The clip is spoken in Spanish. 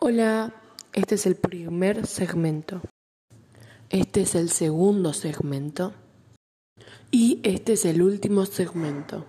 Hola, este es el primer segmento. Este es el segundo segmento. Y este es el último segmento.